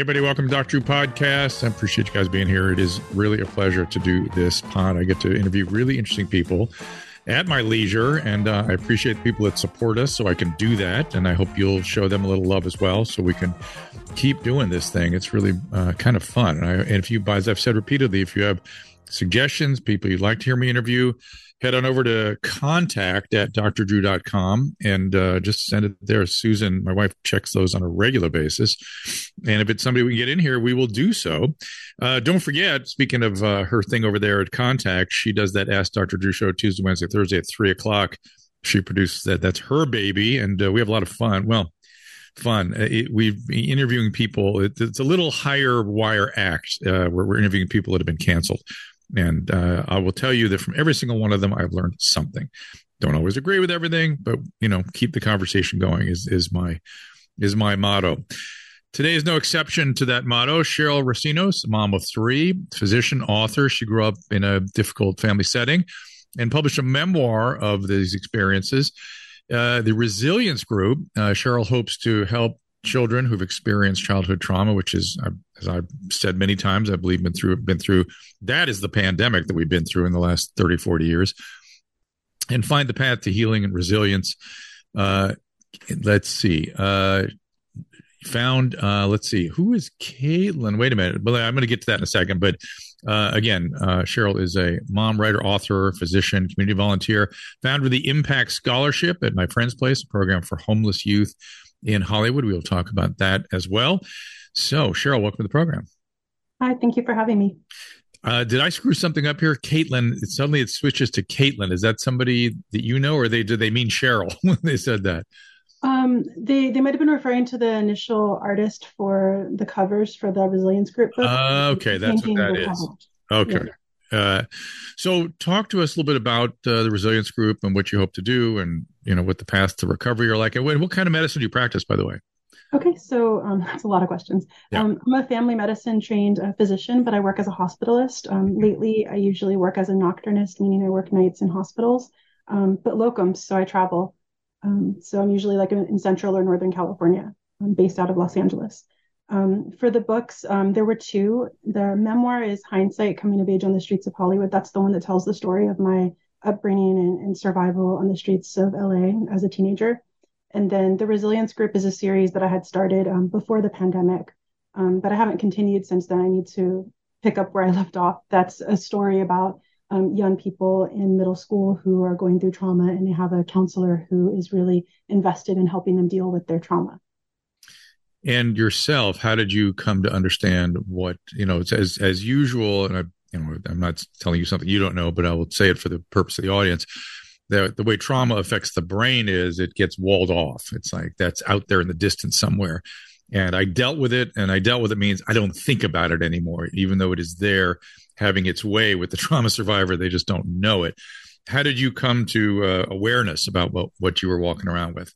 Hey, everybody, welcome to Dr. Drew Podcast. I appreciate you guys being here. It is really a pleasure to do this pod. I get to interview really interesting people at my leisure, and uh, I appreciate the people that support us so I can do that. And I hope you'll show them a little love as well so we can keep doing this thing. It's really uh, kind of fun. And, I, and if you, as I've said repeatedly, if you have suggestions, people you'd like to hear me interview, head on over to contact at drdrew.com and uh, just send it there. Susan, my wife, checks those on a regular basis. And if it's somebody we can get in here, we will do so. Uh, don't forget, speaking of uh, her thing over there at Contact, she does that Ask Dr. Drew show Tuesday, Wednesday, Thursday at 3 o'clock. She produces that. That's her baby. And uh, we have a lot of fun. Well, fun. Uh, it, we've been interviewing people. It, it's a little higher wire act uh, where we're interviewing people that have been canceled. And uh, I will tell you that from every single one of them, I've learned something. Don't always agree with everything, but you know, keep the conversation going is is my is my motto. Today is no exception to that motto. Sheryl Recinos, mom of three, physician, author. She grew up in a difficult family setting and published a memoir of these experiences. Uh, the Resilience Group, uh, Sheryl hopes to help children who've experienced childhood trauma, which is, as I've said many times, I believe been through been through that is the pandemic that we've been through in the last 30, 40 years, and find the path to healing and resilience. Uh, let's see. Uh, found uh, let's see who is caitlin wait a minute but i'm going to get to that in a second but uh, again uh, sheryl is a mom writer author physician community volunteer founder of the impact scholarship at my friend's place a program for homeless youth in Hollywood. We will talk about that as well. So, Sheryl, welcome to the program. Hi, thank you for having me. Uh, did I screw something up here? Caitlin, suddenly it switches to Caitlin. Is that somebody that you know, or they did they mean Sheryl when they said that? Um, they they might have been referring to the initial artist for the covers for the Resilience Group book. Uh, okay, that's what that is. Okay. Yeah. Uh, so talk to us a little bit about uh, the resilience group and what you hope to do and you know what the path to recovery are like and what, what kind of medicine do you practice by the way okay so um, that's a lot of questions yeah. um, i'm a family medicine trained uh, physician but i work as a hospitalist um, lately i usually work as a nocturnist meaning i work nights in hospitals um, but locums so i travel um, so i'm usually like in, in central or northern california i'm based out of los angeles um, for the books, um, there were two. The memoir is Hindsight Coming of Age on the Streets of Hollywood. That's the one that tells the story of my upbringing and, and survival on the streets of LA as a teenager. And then the Resilience Group is a series that I had started um, before the pandemic, um, but I haven't continued since then. I need to pick up where I left off. That's a story about um, young people in middle school who are going through trauma and they have a counselor who is really invested in helping them deal with their trauma and yourself how did you come to understand what you know as as usual and i you know i'm not telling you something you don't know but i will say it for the purpose of the audience the the way trauma affects the brain is it gets walled off it's like that's out there in the distance somewhere and i dealt with it and i dealt with it means i don't think about it anymore even though it is there having its way with the trauma survivor they just don't know it how did you come to uh, awareness about what what you were walking around with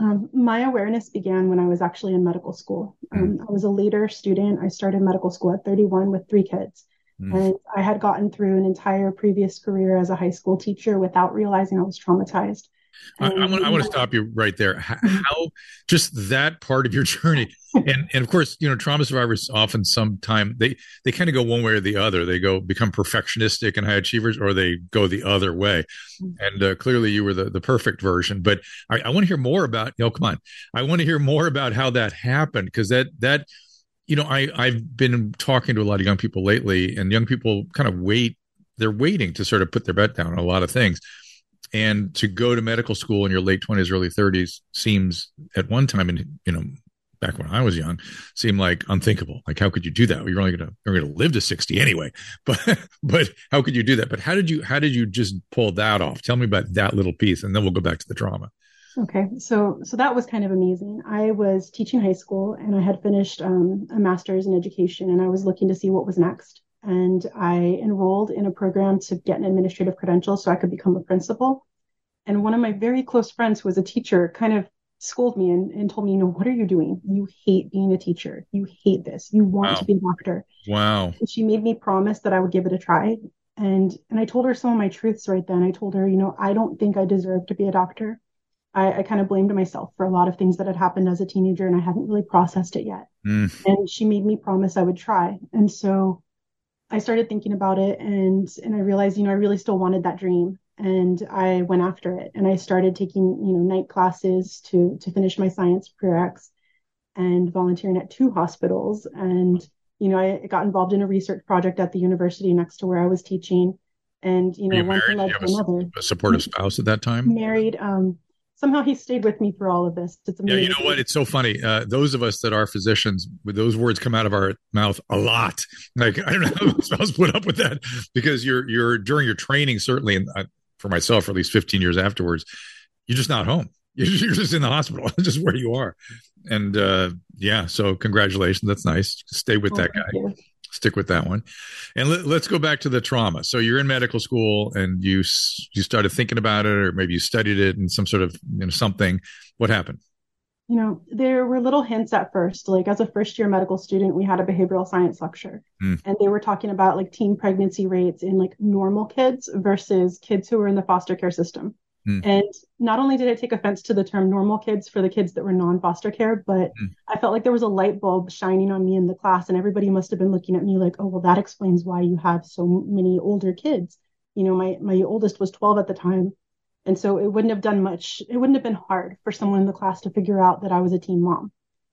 um, my awareness began when I was actually in medical school. Hmm. Um, I was a later student. I started medical school at 31 with three kids. Mm. And I had gotten through an entire previous career as a high school teacher without realizing I was traumatized. I, I, want, I want to stop you right there. How, how, just that part of your journey, and and of course, you know, trauma survivors often sometime they they kind of go one way or the other. They go become perfectionistic and high achievers, or they go the other way. Mm-hmm. And uh, clearly, you were the the perfect version. But I, I want to hear more about. You know, come on, I want to hear more about how that happened because that that you know, I I've been talking to a lot of young people lately, and young people kind of wait. They're waiting to sort of put their bet down on a lot of things. And to go to medical school in your late 20s early 30s seems at one time and you know back when i was young seemed like unthinkable. Like how could you do that? You're only gonna you're gonna live to 60 anyway. But but how could you do that? But how did you how did you just pull that off? Tell me about that little piece and then we'll go back to the trauma okay so so that was kind of amazing i was teaching high school and i had finished um, a master's in education and i was looking to see what was next and I enrolled in a program to get an administrative credential so I could become a principal. And one of my very close friends, who was a teacher, kind of scolded me and, and told me, you know, what are you doing? You hate being a teacher. You hate this. You want wow. to be a doctor. Wow. And she made me promise that I would give it a try. And and I told her some of my truths right then. I told her, you know, I don't think I deserve to be a doctor. I, I kind of blamed myself for a lot of things that had happened as a teenager and I hadn't really processed it yet. Mm. And she made me promise I would try. And so I started thinking about it and and I realized, you know, I really still wanted that dream. And I went after it and I started taking, you know, night classes to to finish my science prereqs and volunteering at two hospitals. And, you know, I got involved in a research project at the university next to where I was teaching. And, you know, one thing led to another. A supportive spouse at that time? Married. Um, somehow he stayed with me through all of this. It's amazing. Yeah, you know what? It's so funny. Uh, those of us that are physicians, those words come out of our mouth a lot. Like I don't know how spouse put up with that because you're you're during your training certainly, and uh, for myself, for at least 15 years afterwards, you're just not home. You're just in the hospital, just where you are. And uh, yeah, so congratulations. That's nice. Stay with oh, that guy. You stick with that one. And let, us go back to the trauma. So you're in medical school and you you started thinking about it, or maybe you studied it in some sort of you know something. What happened? You know, there were little hints at first. Like as a first year medical student, we had a behavioral science lecture, mm. and they were talking about like teen pregnancy rates in like normal kids versus kids who were in the foster care system. Mm. And not only did I take offense to the term normal kids for the kids that were non foster care, but mm. I felt like there was a light bulb shining on me in the class, and everybody must have been looking at me like, oh, well, that explains why you have so many older kids. You know, my, my oldest was 12 at the time. And so it wouldn't have done much, it wouldn't have been hard for someone in the class to figure out that I was a teen mom.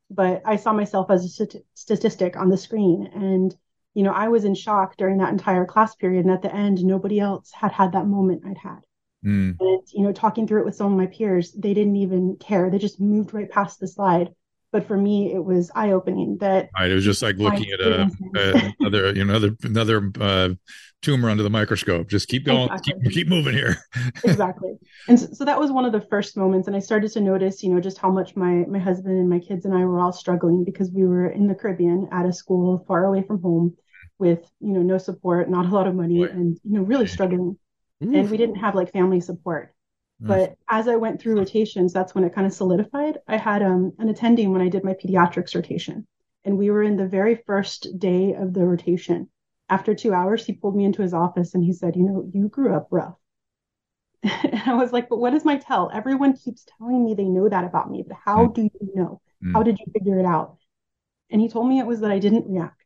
But I saw myself as a st- statistic on the screen. And, you know, I was in shock during that entire class period. And at the end, nobody else had had that moment I'd had. Mm. And, you know, talking through it with some of my peers, they didn't even care. They just moved right past the slide. But for me, it was eye opening that right, it was just like looking at a, a, another, you know, another, another uh, tumor under the microscope. Just keep going, exactly. keep, keep moving here. exactly. And so, so, that was one of the first moments. And I started to notice, you know, just how much my, my husband and my kids and I were all struggling because we were in the Caribbean at a school far away from home with, you know, no support, not a lot of money, and, you know, really struggling and we didn't have like family support. But as I went through rotations, that's when it kind of solidified. I had um, an attending when I did my pediatrics rotation, and we were in the very first day of the rotation. After two hours, he pulled me into his office and he said, You know, you grew up rough. and I was like, But what is my tell? Everyone keeps telling me they know that about me, but how mm. do you know? Mm. How did you figure it out? And he told me it was that I didn't react.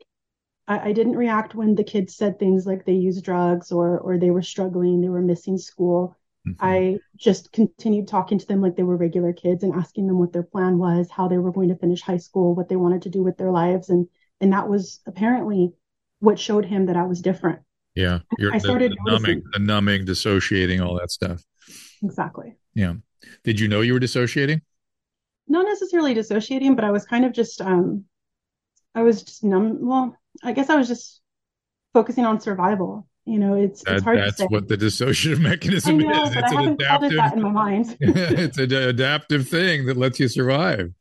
I, I, didn't react when the kids said things like they used drugs or or they were struggling, they were missing school. Mm-hmm. I just continued talking to them like they were regular kids and asking them what their plan was, how they were going to finish high school, what they wanted to do with their lives, and and that was apparently what showed him that I was different. Yeah, You're, I started the, the numbing, the numbing, dissociating, all that stuff. Exactly. Yeah. Did you know you were dissociating? Not necessarily dissociating, but I was kind of just um, I was just numb. Well, I guess I was just focusing on survival. You know, it's that, it's hard that's to say. what the dissociative mechanism know, is. It's I an adaptive that in my mind. it's an adaptive thing that lets you survive.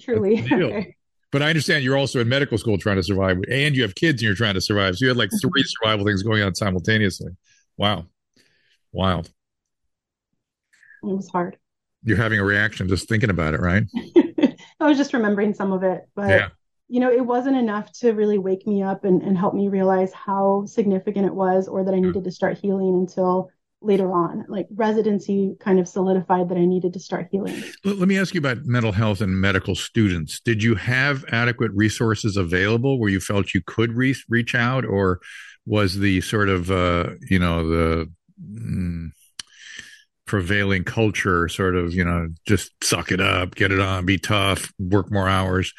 Truly. Okay. But I understand you're also in medical school trying to survive, and you have kids and you're trying to survive. So you had like three survival things going on simultaneously. Wow, wild. It was hard. You're having a reaction just thinking about it, right? I was just remembering some of it, but yeah you know, it wasn't enough to really wake me up and, and help me realize how significant it was or that I needed to start healing until later on. Like residency kind of solidified that I needed to start healing. Let me ask you about mental health and medical students. Did you have adequate resources available where you felt you could re- reach out, or was the sort of, uh, you know, the. Mm, prevailing culture sort of you know just suck it up get it on be tough work more hours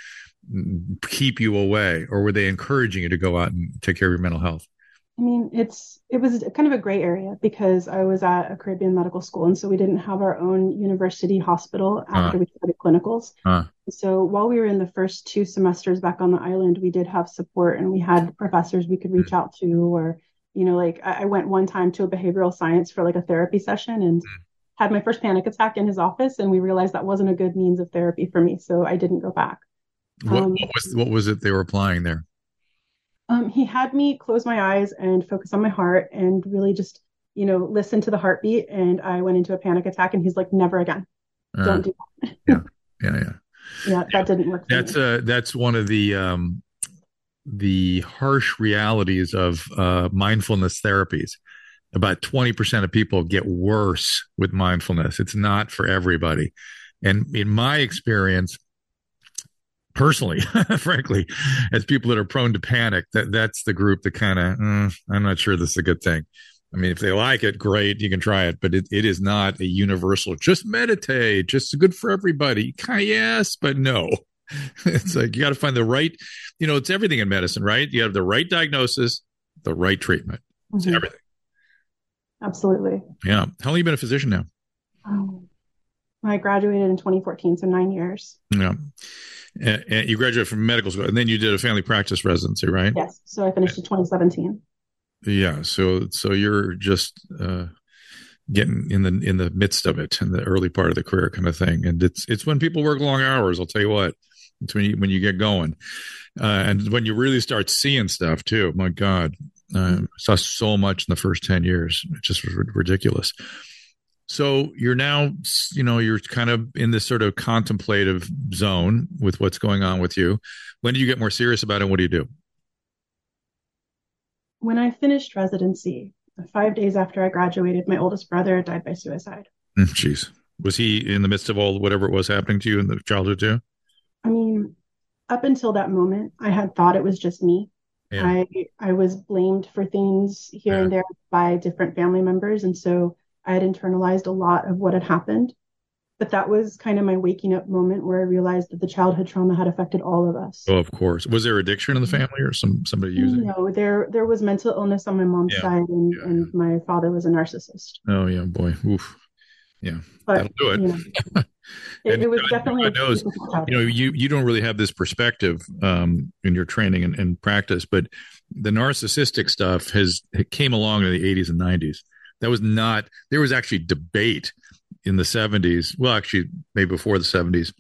keep you away or were they encouraging you to go out and take care of your mental health? I mean it's it was kind of a gray area because i was at a caribbean medical school and so we didn't have our own university hospital after uh, we started clinicals. Uh, so while we were in the first two semesters back on the island we did have support and we had professors we could reach mm. out to or you know like I, I, went one time to a behavioral science for like a therapy session and mm. had my first panic attack in his office and we realized that wasn't a good means of therapy for me so i didn't go back what, um, what, was what was it they were applying there? Um, he had me close my eyes and focus on my heart and really just you know listen to the heartbeat. And I went into a panic attack, and he's like, "Never again, uh, don't do that." yeah, yeah, yeah. Yeah, that yeah. didn't work. That's uh that's one of the um the harsh realities of uh mindfulness therapies about 20% of people get worse with mindfulness. It's not for everybody. And in my experience, personally, frankly, as people that are prone to panic, that that's the group that kind of, mm, I'm not sure this is a good thing. I mean, if they like it, great, you can try it, but it, it is not a universal, just meditate, just good for everybody. Yes, but no. It's like you got to find the right, you know, it's everything in medicine, right? You have the right diagnosis, the right treatment. It's mm-hmm. everything. Absolutely. Yeah. How long have you been a physician now? Um, I graduated in 2014, so nine years. Yeah. And, and you graduated from medical school, and then you did a family practice residency, right? Yes. So I finished in 2017. Yeah. So so you're just uh, getting in the in the midst of it in the early part of the career kind of thing, and it's it's when people work long hours. I'll tell you what. It's when you when you get going, uh, and when you really start seeing stuff too. My God, uh, I saw so much in the first ten years. It's just was ridiculous. So you're now, you know, you're kind of in this sort of contemplative zone with what's going on with you. When do you get more serious about it? What do you do? When I finished residency, five days after I graduated, my oldest brother died by suicide. Mm, jeez. Was he in the midst of all whatever was happening to you in the childhood too? I mean, up until that moment, I had thought it was just me. Yeah. I I was blamed for things here yeah. and there by different family members, and so I had internalized a lot of what had happened. But that was kind of my waking up moment where I realized that the childhood trauma had affected all of us. Oh, of course. Was there addiction in the family or some somebody using? No, there there was mental illness on my mom's yeah. side, and, yeah. and my father was a narcissist. Oh yeah, boy. Oof. Yeah, but, that'll do it. You know, it, it, was God, definitely. God knows, you know, you you don't really have this perspective um, in your training and, and practice, but the narcissistic stuff has came along in the 80s and 90s that was not, there was actually debate in the 70s, well, actually, maybe before the 70s,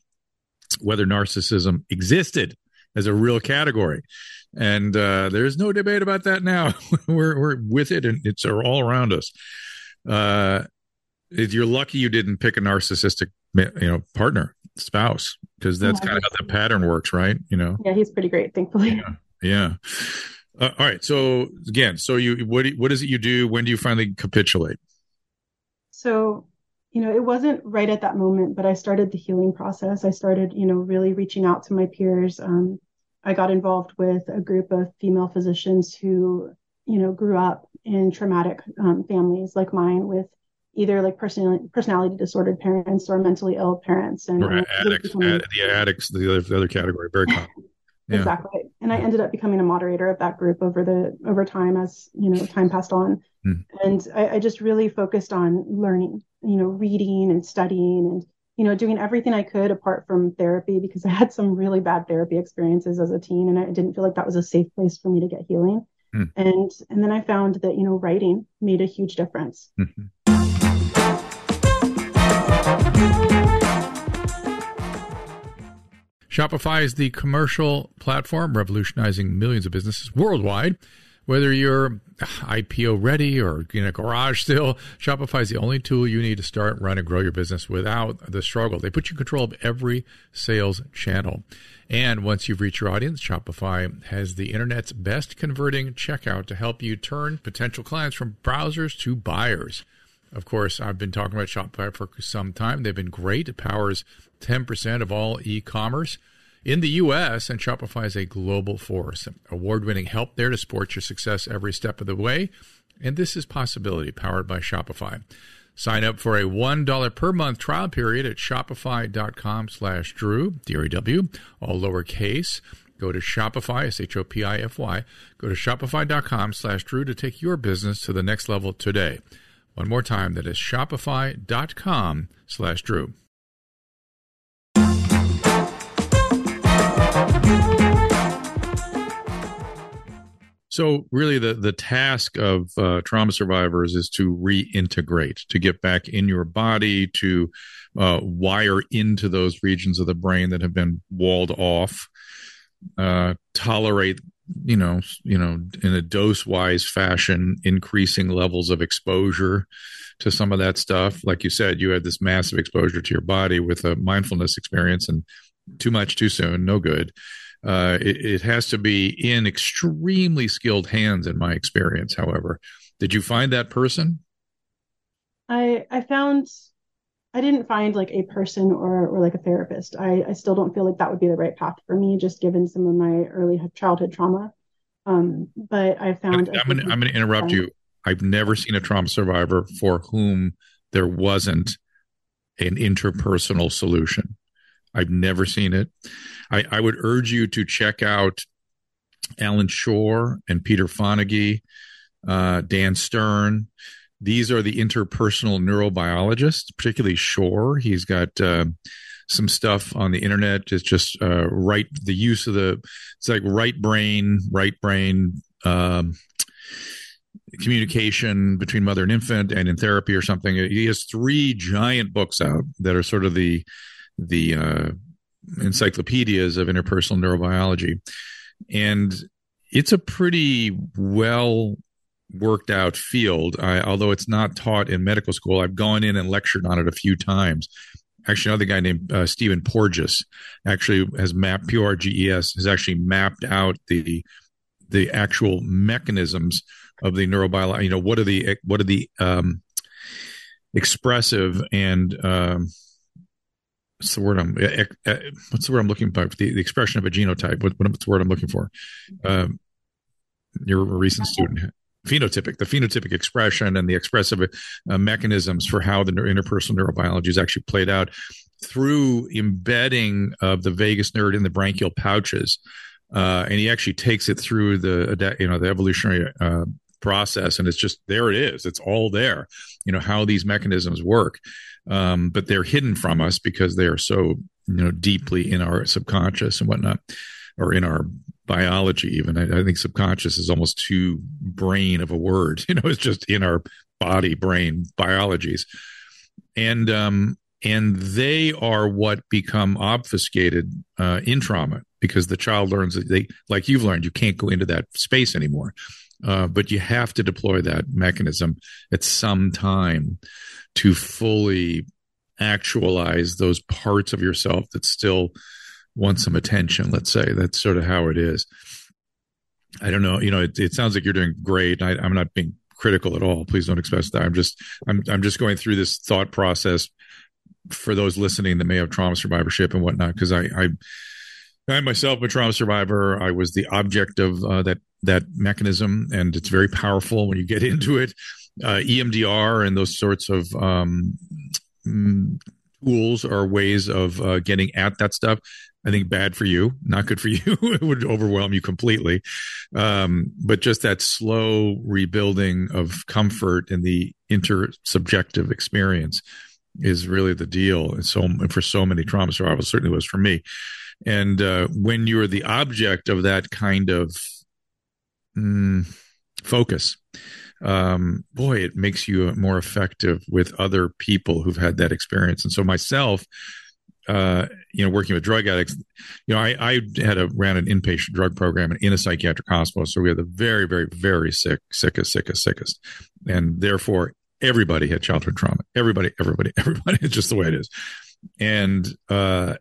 whether narcissism existed as a real category. And uh, there's no debate about that now. we're, we're with it and it's all around us. Uh, you're lucky you didn't pick a narcissistic you know partner spouse because that's yeah, kind of how the pattern works right you know yeah he's pretty great thankfully yeah, yeah. Uh, all right. So again, so you what what is it you do? When do you finally capitulate? So, you know, it wasn't right at that moment, but I started the healing process. I started, you know, really reaching out to my peers. Um, I got involved with a group of female physicians who, you know, grew up in traumatic um, families like mine with either like personality personality disordered parents or mentally ill parents and, or addicts, becoming, the addicts, the other, the other category, very common. Yeah. Exactly. And I ended up becoming a moderator of that group over the over time as you know time passed on. Mm. And I, I, just really focused on learning, you know, reading and studying and you know doing everything I could apart from therapy because I had some really bad therapy experiences as a teen and I didn't feel like that was a safe place for me to get healing. Mm. And and then I found that you know writing made a huge difference. Mm-hmm. Shopify is the commercial platform revolutionizing millions of businesses worldwide. Whether you're IPO ready or in a garage still, Shopify is the only tool you need to start, run, and grow your business without the struggle. They put you in control of every sales channel. And once you've reached your audience, Shopify has the internet's best converting checkout to help you turn potential clients from browsers to buyers. Of course, I've been talking about Shopify for some time. They've been great. It powers 10% of all e commerce in the US, and Shopify is a global force. Award winning help there to support your success every step of the way. And this is Possibility, powered by Shopify. Sign up for a $1 per month trial period at shopify.com slash Drew, D-R-E-W, all lowercase. Go to Shopify, S-H-O-P-I-F-Y. Go to shopify.com slash Drew to take your business to the next level today. One more time, that is shopify.com slash Drew. So really the, the task of uh, trauma survivors is to reintegrate, to get back in your body, to uh, wire into those regions of the brain that have been walled off, uh, tolerate, you know, you know, in a dose wise fashion, increasing levels of exposure to some of that stuff. Like you said, you had this massive exposure to your body with a mindfulness experience and too much too soon, no good uh, it, it, has to be in extremely skilled hands, in my experience. However, Did you find that person? I I found I didn't find like a person or or like a therapist. I I still don't feel like that would be the right path for me, just given some of my early childhood trauma. Um, but I found I'm gonna, I'm going to interrupt you. I've never seen a trauma survivor for whom there wasn't an interpersonal solution. I've never seen it. I, I would urge you to check out Allan Schore and Peter Fonagy, uh, Dan Stern. These are the interpersonal neurobiologists, particularly Schore. He's got uh, some stuff on the internet. It's just uh, right the use of the it's like right brain, right brain um, communication between mother and infant, and in therapy or something. He has three giant books out that are sort of the the uh, encyclopedias of interpersonal neurobiology, and it's a pretty well worked out field. I, although it's not taught in medical school, I've gone in and lectured on it a few times. Actually, another guy named uh, Stephen Porges actually has mapped P O R G E S has actually mapped out the the actual mechanisms of the neurobiology. You know, what are the what are the um, expressive and um, what's the word I'm what's the word I'm looking for? The, the expression of a genotype. What, what's the word I'm looking for? Um, you're a recent student phenotypic, the phenotypic expression and the expressive uh, mechanisms for how the interpersonal neurobiology is actually played out through embedding of the vagus nerve in the branchial pouches. Uh, and he actually takes it through the you know the evolutionary uh, process, and it's just there. It is. It's all there. You know how these mechanisms work, um, but they're hidden from us because they are so you know deeply in our subconscious and whatnot, or in our biology even I, I, think subconscious is almost too brain of a word you know it's just in our body brain biologies. And um and they are what become obfuscated uh, in trauma because the child learns that they like you've learned you can't go into that space anymore. Uh, but you have to deploy that mechanism at some time to fully actualize those parts of yourself that still want some attention. Let's say that's sort of how it is. I don't know. You know, it, it sounds like you're doing great. I, I'm not being critical at all. Please don't expect that. I'm just I'm I'm just going through this thought process for those listening that may have trauma survivorship and whatnot. Because I, I I myself a trauma survivor. I was the object of uh, that that mechanism, and it's very powerful when you get into it. Uh, EMDR and those sorts of um, mm, tools are ways of uh, getting at that stuff. I think bad for you, not good for you. it would overwhelm you completely. Um, but just that slow rebuilding of comfort in the intersubjective experience is really the deal. And so, for so many trauma survivors, certainly was for me. And uh, when you're the object of that kind of mm, focus, um, boy, it makes you more effective with other people who've had that experience. And so, myself, uh, you know, working with drug addicts, you know, I, I had a ran an inpatient drug program in a psychiatric hospital. So we had the very, very, very sick, sickest, sickest, sickest. And therefore everybody had childhood trauma. Everybody, everybody, everybody. It's just the way it is. And, uh,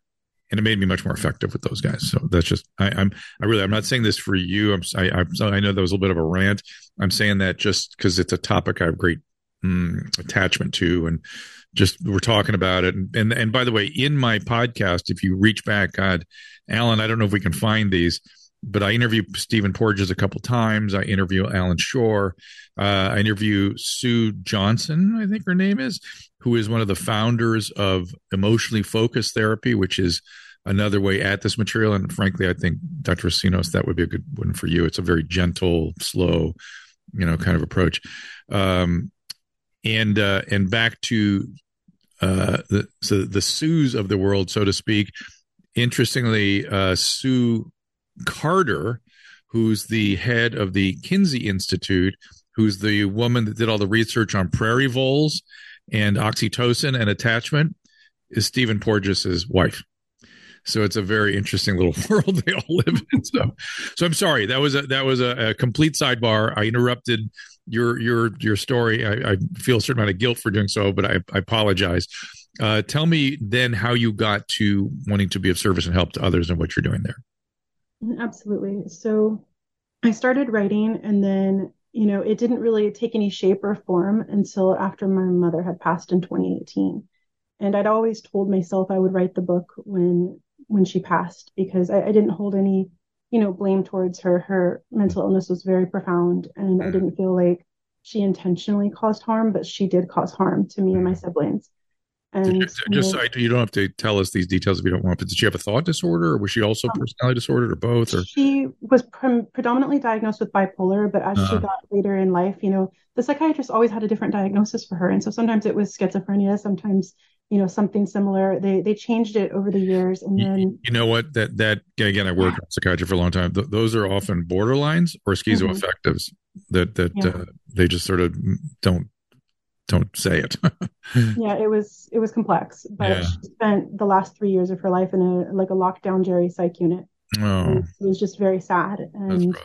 and it made me much more effective with those guys. So that's just, I, am I really, I'm not saying this for you. I'm, I, I'm, I know that was a little bit of a rant. I'm saying that just because it's a topic I have great mm, attachment to. And, just we're talking about it. And, and, and by the way, in my podcast, if you reach back, God, Allan, I don't know if we can find these, but I interview Stephen Porges a couple times. I interview Allan Schore. Uh, I interview Sue Johnson, I think her name is, who is one of the founders of emotionally focused therapy, which is another way at this material. And frankly, I think Dr. Recinos, that would be a good one for you. It's a very gentle, slow, you know, kind of approach. Um, and uh, and back to uh, the so the Sues of the world, so to speak. Interestingly, uh, Sue Carter, who's the head of the Kinsey Institute, who's the woman that did all the research on prairie voles and oxytocin and attachment, is Stephen Porges's wife. So it's a very interesting little world they all live in. So, so I'm sorry that was a that was a, a complete sidebar. I interrupted your your your story. I, I, feel a certain amount of guilt for doing so, but I, I apologize. Uh, tell me then how you got to wanting to be of service and help to others and what you're doing there. Absolutely. So I started writing, and then you know, it didn't really take any shape or form until after my mother had passed in 2018. And I'd always told myself I would write the book when when she passed because I, I didn't hold any, you know, blame towards her. Her mental illness was very profound, and I didn't feel like she intentionally caused harm, but she did cause harm to me and my siblings. And you, just so you don't have to tell us these details if you don't want. But did she have a thought disorder, or was she also um, personality disorder, or both? Or she was pre- predominantly diagnosed with bipolar, but as uh-huh. she got later in life, you know, the psychiatrist always had a different diagnosis for her, and so sometimes it was schizophrenia, sometimes you know something similar. They they changed it over the years, and then you, know what that that again, I worked on psychiatry for a long time. Th- those are often borderlines or schizoaffectives mm-hmm. that that yeah. uh, they just sort of don't don't say it. yeah, it was it was complex, but yeah. she spent the last three years of her life in a like a lockdown geri psych unit. Oh. It was just very sad, and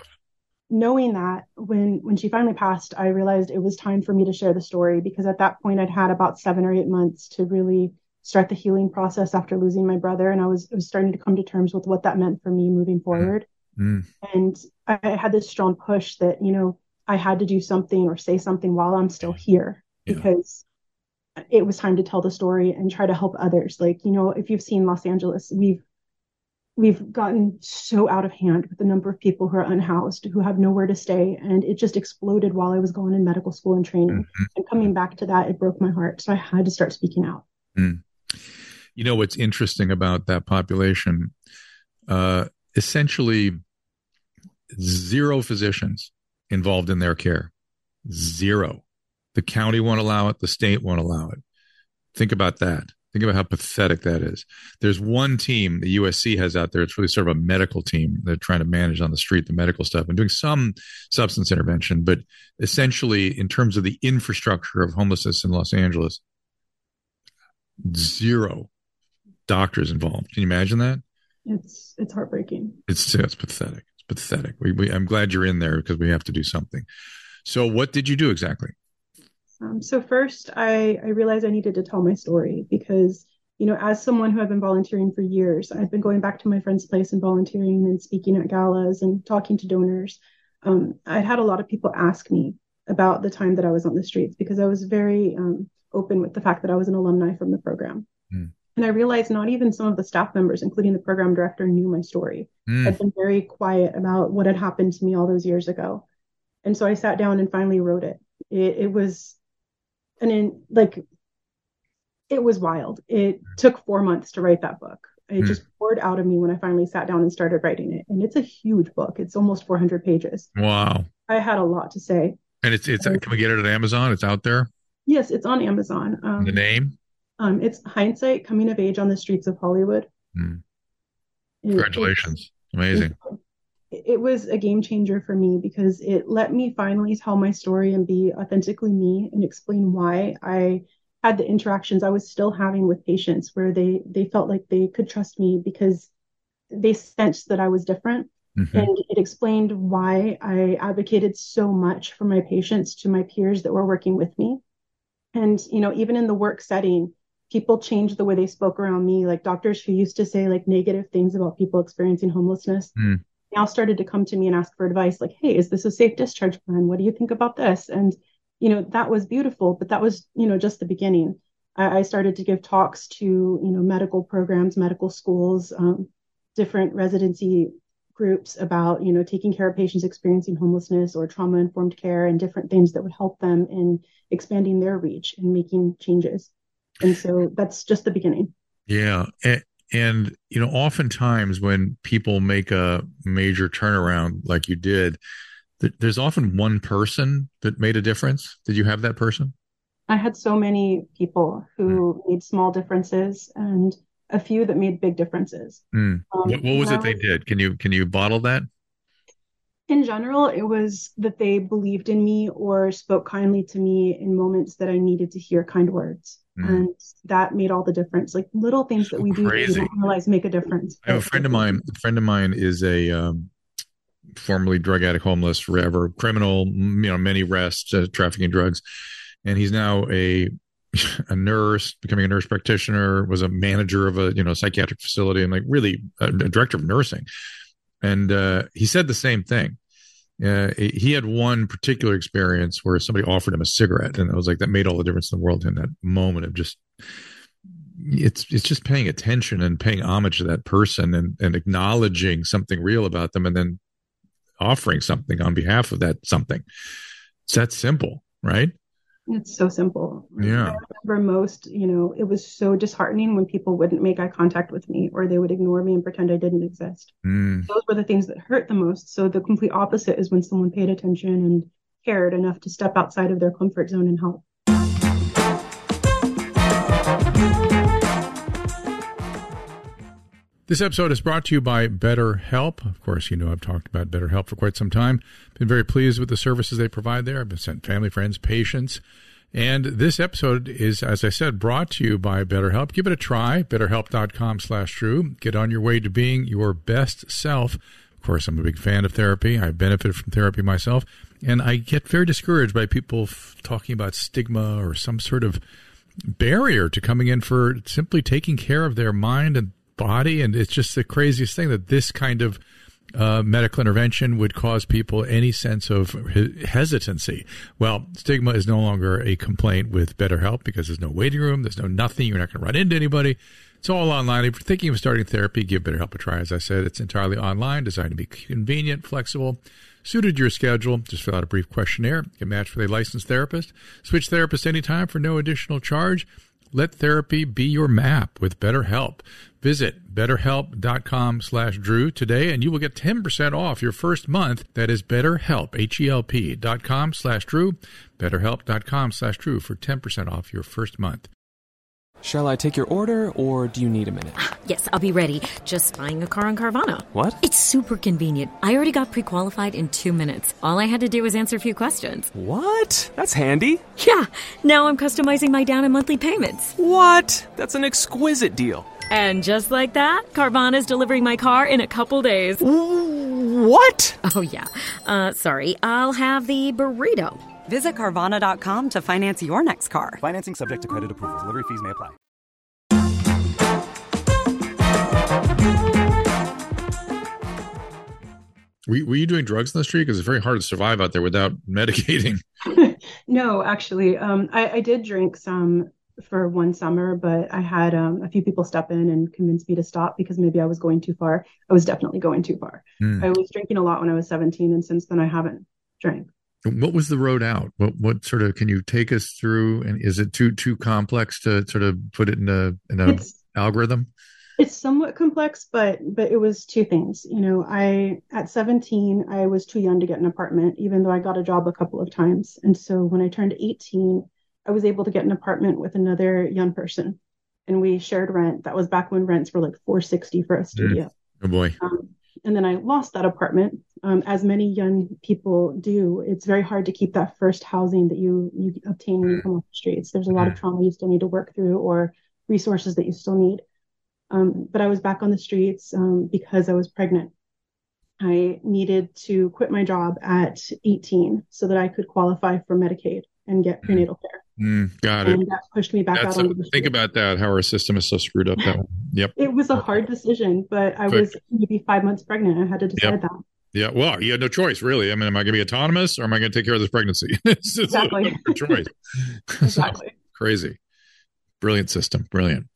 knowing that when when she finally passed, I realized it was time for me to share the story because at that point I'd had about seven or eight months to really start the healing process after losing my brother, and I was, I was starting to come to terms with what that meant for me moving forward. Mm. And I had this strong push that you know I had to do something or say something while I'm still here because it was time to tell the story and try to help others. Like, you know, if you've seen Los Angeles, we've we've gotten so out of hand with the number of people who are unhoused, who have nowhere to stay. And it just exploded while I was going in medical school and training. Mm-hmm. And coming back to that, it broke my heart. So I had to start speaking out. Mm. You know what's interesting about that population? Uh, essentially, zero physicians involved in their care. Zero. The county won't allow it. The state won't allow it. Think about that. Think about how pathetic that is. There's one team the USC has out there. It's really sort of a medical team. They're trying to manage on the street the medical stuff and doing some substance intervention. But essentially, in terms of the infrastructure of homelessness in Los Angeles, zero doctors involved. Can you imagine that? It's it's heartbreaking. It's it's pathetic. It's pathetic. We, we I'm glad you're in there because we have to do something. So, what did you do exactly? Um, so first, I, I realized I needed to tell my story because, you know, as someone who had been volunteering for years, I've been going back to my friend's place and volunteering and speaking at galas and talking to donors. Um, I'd had a lot of people ask me about the time that I was on the streets because I was very um, open with the fact that I was an alumni from the program. Mm. And I realized not even some of the staff members, including the program director, knew my story. Mm. I'd been very quiet about what had happened to me all those years ago. And so I sat down and finally wrote it. It, it was and in like it was wild. It took four months to write that book. It mm. just poured out of me when I finally sat down and started writing it. And it's a huge book. It's almost 400 pages. Wow. I had a lot to say. And it's it's and, can we get it at Amazon? It's out there. Yes, it's on Amazon. Um, the name? Um, it's Hindsight: Coming of Age on the Streets of Hollywood. Mm. Congratulations! It, Amazing. It, it was a game changer for me because it let me finally tell my story and be authentically me and explain why I had the interactions I was still having with patients where they they felt like they could trust me because they sensed that I was different. Mm-hmm. And it explained why I advocated so much for my patients to my peers that were working with me. And, you know, even in the work setting, people changed the way they spoke around me. Like doctors who used to say like negative things about people experiencing homelessness mm now started to come to me and ask for advice like hey is this a safe discharge plan? What do you think about this? And you know that was beautiful but that was you know just the beginning. I, I started to give talks to you know medical programs medical schools um, different residency groups about you know taking care of patients experiencing homelessness or trauma informed care and different things that would help them in expanding their reach and making changes. And so that's just the beginning. Yeah and, you know, oftentimes when people make a major turnaround like you did, th- there's often one person that made a difference. Did you have that person? I had so many people who mm. made small differences and a few that made big differences. Mm. Um, what, what, was it they did? Can you can you bottle that? In general, it was that they believed in me or spoke kindly to me in moments that I needed to hear kind words. Mm. And that made all the difference. Like little things that we do that we don't realize make a difference. I have a friend of mine. A friend of mine is a um, formerly drug addict, homeless, forever criminal. You know, many arrests, uh, trafficking drugs, and he's now a a nurse, becoming a nurse practitioner. Was a manager of a you know psychiatric facility, and like really a, a director of nursing. And uh, he said the same thing uh, he had one particular experience where somebody offered him a cigarette, and it was like that made all the difference in the world in that moment of just it's it's just paying attention and paying homage to that person and and acknowledging something real about them, and then offering something on behalf of that something. It's that simple, right? It's so simple. Yeah. I remember most, you know, it was so disheartening when people wouldn't make eye contact with me or they would ignore me and pretend I didn't exist. Mm. Those were the things that hurt the most. So the complete opposite is when someone paid attention and cared enough to step outside of their comfort zone and help. This episode is brought to you by BetterHelp. Of course, you know I've talked about BetterHelp for quite some time. Been very pleased with the services they provide there. I've been sent family, friends, patients. And this episode is, as I said, brought to you by BetterHelp. Give it a try. BetterHelp.com slash Drew. Get on your way to being your best self. Of course, I'm a big fan of therapy. I benefit from therapy myself. And I get very discouraged by people f- talking about stigma or some sort of barrier to coming in for simply taking care of their mind and body. And it's just the craziest thing that this kind of uh, medical intervention would cause people any sense of hesitancy. Well, stigma is no longer a complaint with BetterHelp because there's no waiting room, there's no nothing, you're not going to run into anybody. It's all online. If you're thinking of starting therapy, give BetterHelp a try. As I said, it's entirely online, designed to be convenient, flexible, suited to your schedule. Just fill out a brief questionnaire, get matched with a licensed therapist, switch therapists anytime for no additional charge. Let therapy be your map with BetterHelp. Visit betterhelp.com slash Drew today and you will get 10% off your first month. That is betterhelp, H-E-L-P dot com slash Drew, betterhelp.com slash Drew for 10% off your first month. Shall I take your order or do you need a minute? Ah, yes, I'll be ready. Just buying a car on Carvana. What? It's super convenient. I already got pre qualified in two minutes. All I had to do was answer a few questions. What? That's handy. Yeah, now I'm customizing my down and monthly payments. What? That's an exquisite deal. And just like that, Carvana's delivering my car in a couple days. What? Oh, yeah. Uh, sorry, I'll have the burrito. Visit Carvana.com to finance your next car. Financing subject to credit approval. Delivery fees may apply. Were, were you doing drugs in the street? Because it's very hard to survive out there without medicating. no, actually, um, I, I, did drink some for one summer, but I had um, a few people step in and convince me to stop because maybe I was going too far. I was definitely going too far. Mm. I was drinking a lot when I was 17, and since then I haven't drank. What was the road out? What what sort of can you take us through? And is it too too complex to sort of put it in a in a it's, algorithm? It's somewhat complex, but but it was two things. You know, I at 17 I was too young to get an apartment, even though I got a job a couple of times. And so when I turned 18, I was able to get an apartment with another young person, and we shared rent. That was back when rents were like 460 for a studio. Mm. Oh boy. Um, and then I lost that apartment. Um, as many young people do, it's very hard to keep that first housing that you you obtain when you come off the streets. There's a lot of trauma you still need to work through, or resources that you still need. Um, but I was back on the streets um, because I was pregnant. I needed to quit my job at 18 so that I could qualify for Medicaid and get prenatal care. Mm, got it. That pushed me back That's out. A, think street. about that. How our system is so screwed up. That way. Yep. It was a hard decision, but I Good. was maybe five months pregnant. I had to decide yep. that. Yeah. Well, you had no choice, really. I mean, am I going to be autonomous or am I going to take care of this pregnancy? it's exactly. choice. exactly. crazy. Brilliant system. Brilliant.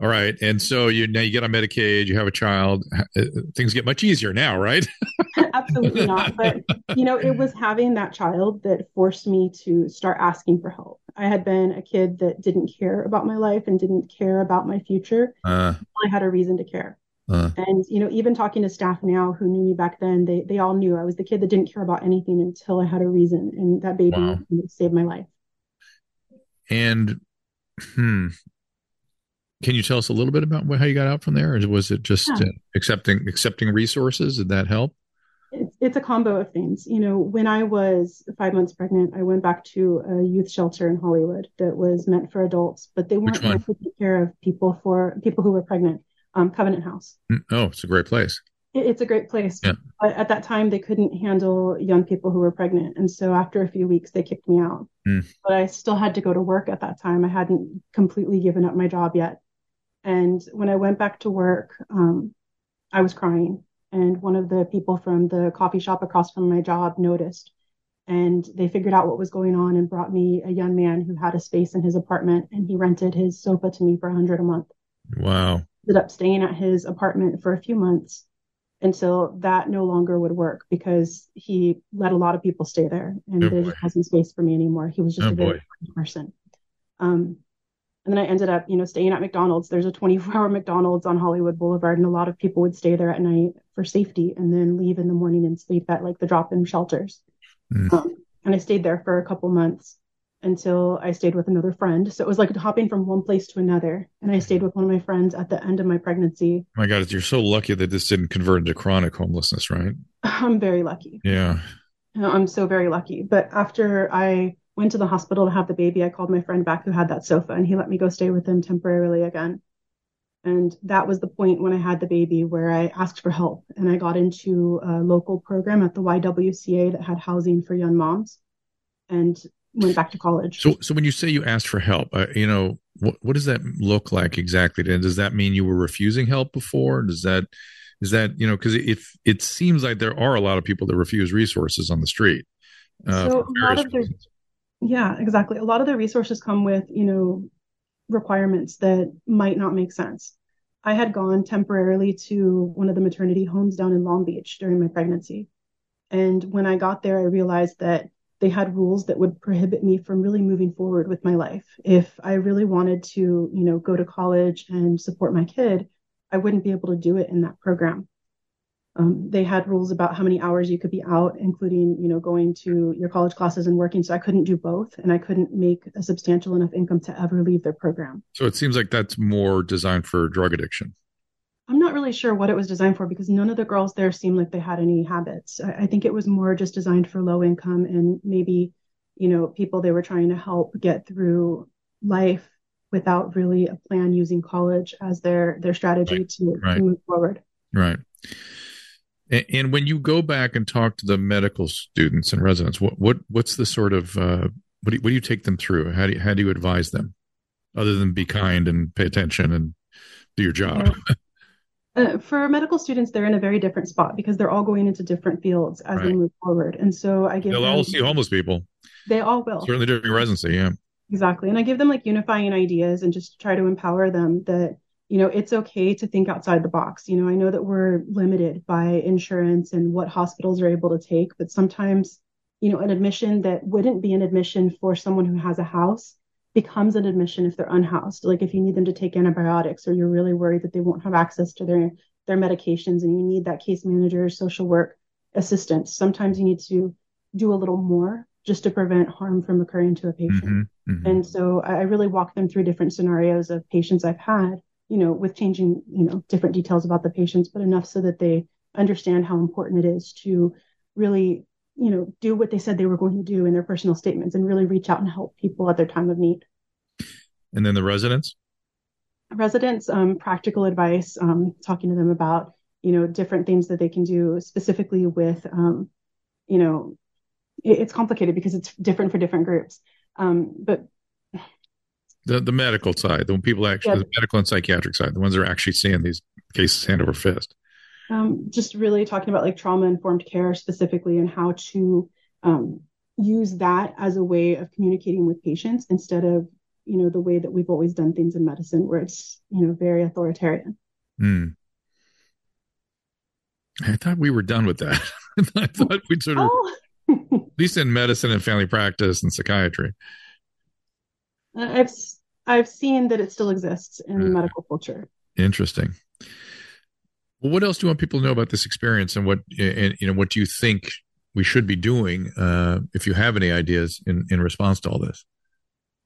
All right, and so you now you get on Medicaid, you have a child. Uh, things get much easier now, right? Absolutely not. But you know, it was having that child that forced me to start asking for help. I had been a kid that didn't care about my life and didn't care about my future. Uh, I had a reason to care. Uh, and you know, even talking to staff now who knew me back then, they they all knew I was the kid that didn't care about anything until I had a reason, and that baby wow. saved my life. And hmm, can you tell us a little bit about how you got out from there, or was it just yeah. uh, accepting accepting resources? Did that help? It's, a combo of things. You know, when I was five months pregnant, I went back to a youth shelter in Hollywood that was meant for adults, but they weren't meant to take care of people for people who were pregnant. Um, Covenant House. Mm, oh, it's a great place. It, it's a great place. Yeah. But at that time, they couldn't handle young people who were pregnant, and so after a few weeks, they kicked me out. Mm. But I still had to go to work at that time. I hadn't completely given up my job yet. And when I went back to work, um, I was crying and one of the people from the coffee shop across from my job noticed. And they figured out what was going on and brought me a young man who had a space in his apartment and he rented his sofa to me for a hundred a month. Wow. Ended up staying at his apartment for a few months until that no longer would work because he let a lot of people stay there and Oh, there wasn't space for me anymore. He was just Oh, a very boy. person. Um, and then I ended up, you know, staying at McDonald's. There's a 24 hour McDonald's on Hollywood Boulevard, and a lot of people would stay there at night for safety and then leave in the morning and sleep at like the drop in shelters. Mm. Um, and I stayed there for a couple months until I stayed with another friend. So it was like hopping from one place to another. And I stayed with one of my friends at the end of my pregnancy. my god you're so lucky that this didn't convert into chronic homelessness right I'm very lucky. yeah I'm so very lucky. But after I went to the hospital to have the baby, I called my friend back who had that sofa and he let me go stay with him temporarily again. And that was the point when I had the baby where I asked for help and I got into a local program at the YWCA that had housing for young moms and went back to college. so so when you say you asked for help uh, you know what what does that look like exactly and does that mean you were refusing help before does that is that you know because it it seems like there are a lot of people that refuse resources on the street uh, So a lot of the- reasons. Yeah, exactly. A lot of the resources come with, you know, requirements that might not make sense. I had gone temporarily to one of the maternity homes down in Long Beach during my pregnancy. And when I got there, I realized that they had rules that would prohibit me from really moving forward with my life. If I really wanted to, you know, go to college and support my kid, I wouldn't be able to do it in that program. Um, they had rules about how many hours you could be out, including, you know, going to your college classes and working. So I couldn't do both, and I couldn't make a substantial enough income to ever leave their program. so it seems like that's more designed for drug addiction I'm not really sure what it was designed for because none of the girls there seemed like they had any habits. I, I think it was more just designed for low income and maybe, you know, people they were trying to help get through life without really a plan using college as their their strategy Right, to, right. to move forward. Right. And, and when you go back and talk to the medical students and residents, what what what's the sort of uh, what do you, what do you take them through? How do you, how do you advise them, other than be kind and pay attention and do your job? Uh, for medical students, they're in a very different spot because they're all going into different fields as they move forward. And so I give They'll them, all see homeless people, they all will. certainly during residency. Yeah. Exactly. And I give them like unifying ideas and just try to empower them that, you know, it's okay to think outside the box. You know, I know that we're limited by insurance and what hospitals are able to take, but sometimes, you know, an admission that wouldn't be an admission for someone who has a house becomes an admission if they're unhoused. Like if you need them to take antibiotics or you're really worried that they won't have access to their their medications and you need that case manager, social work assistance. Sometimes you need to do a little more just to prevent harm from occurring to a patient. Mhm, mhm. And so I really walk them through different scenarios of patients I've had, you know, with changing, you know, different details about the patients, but enough so that they understand how important it is to really, you know, do what they said they were going to do in their personal statements and really reach out and help people at their time of need. And then the residents. Residents, um, practical advice, um, talking to them about, you know, different things that they can do specifically with, um, you know, it, it's complicated because it's different for different groups. Um, but The the medical side, the people actually, Yeah. the medical and psychiatric side, the ones that are actually seeing these cases hand over fist. um, just really talking about like trauma informed care specifically and how to um, use that as a way of communicating with patients instead of you know the way that we've always done things in medicine where it's you know very authoritarian Hmm. I thought we were done with that. I thought we'd sort of, oh at least in medicine and family practice and psychiatry. I've s- i've seen that it still exists in Yeah. medical culture Interesting. Well, what else do you want people to know about this experience, and what and you know what do you think we should be doing uh, if you have any ideas in in response to all this?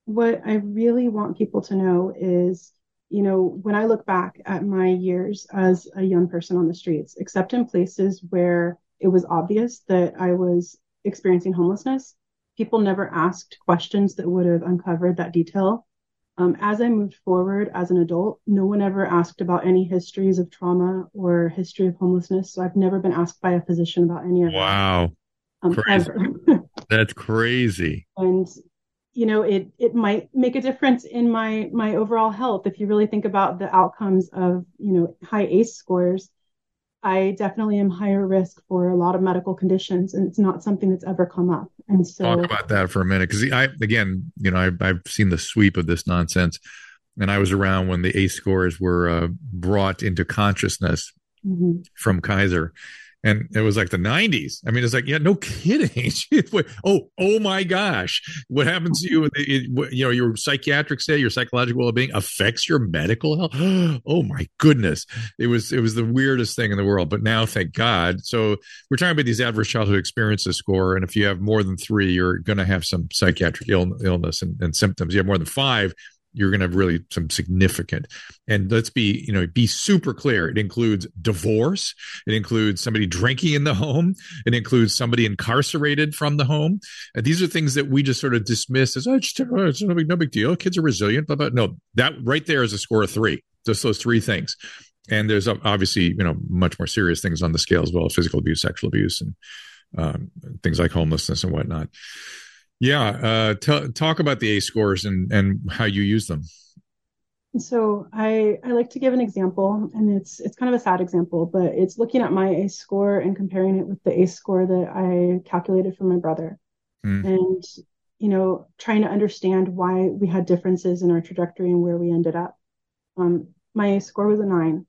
what I really want people to know is, you know, when I look back at my years as a young person on the streets, except in places where it was obvious that I was experiencing homelessness, people never asked questions that would have uncovered that detail. Um, as I moved forward as an adult, no one ever asked about any histories of trauma or history of homelessness. So I've never been asked by a physician about any of Wow, that um, crazy. ever. that's crazy. and you know it it might make a difference in my my overall health if you really think about the outcomes of you know high ace scores I definitely am higher risk for a lot of medical conditions, and it's not something that's ever come up. And so, talk about that for a minute, because I again, you know, I've, I've seen the sweep of this nonsense, and I was around when the ACE scores were uh, brought into consciousness mm-hmm. from Kaiser, and it was like the 90s. I mean, it's like, yeah, no kidding. oh, oh my gosh, what happens to you? You know, your psychiatric state, your psychological well-being affects your medical health. oh my goodness, it was it was the weirdest thing in the world. But now, thank God. So we're talking about these adverse childhood experiences score, and if you have more than three, you're going to have some psychiatric Ill, illness and, and symptoms. You have more than five, you're going to have really some significant and let's be you know be super clear. It includes divorce it includes somebody drinking in the home it includes somebody incarcerated from the home. And these are things that we just sort of dismiss as oh, it's, it's no, big, no big deal. Kids are resilient blah. no that right there is a score of three. Just those three things. And there's obviously you know much more serious things on the scale as well physical abuse sexual abuse and um, things like homelessness and whatnot yeah, uh, t- talk about the ACE scores and and how you use them. So I I like to give an example, and it's it's kind of a sad example, but it's looking at my ACE score and comparing it with the ACE score that I calculated for my brother, mm. and you know trying to understand why we had differences in our trajectory and where we ended up. Um, my ACE score was a nine.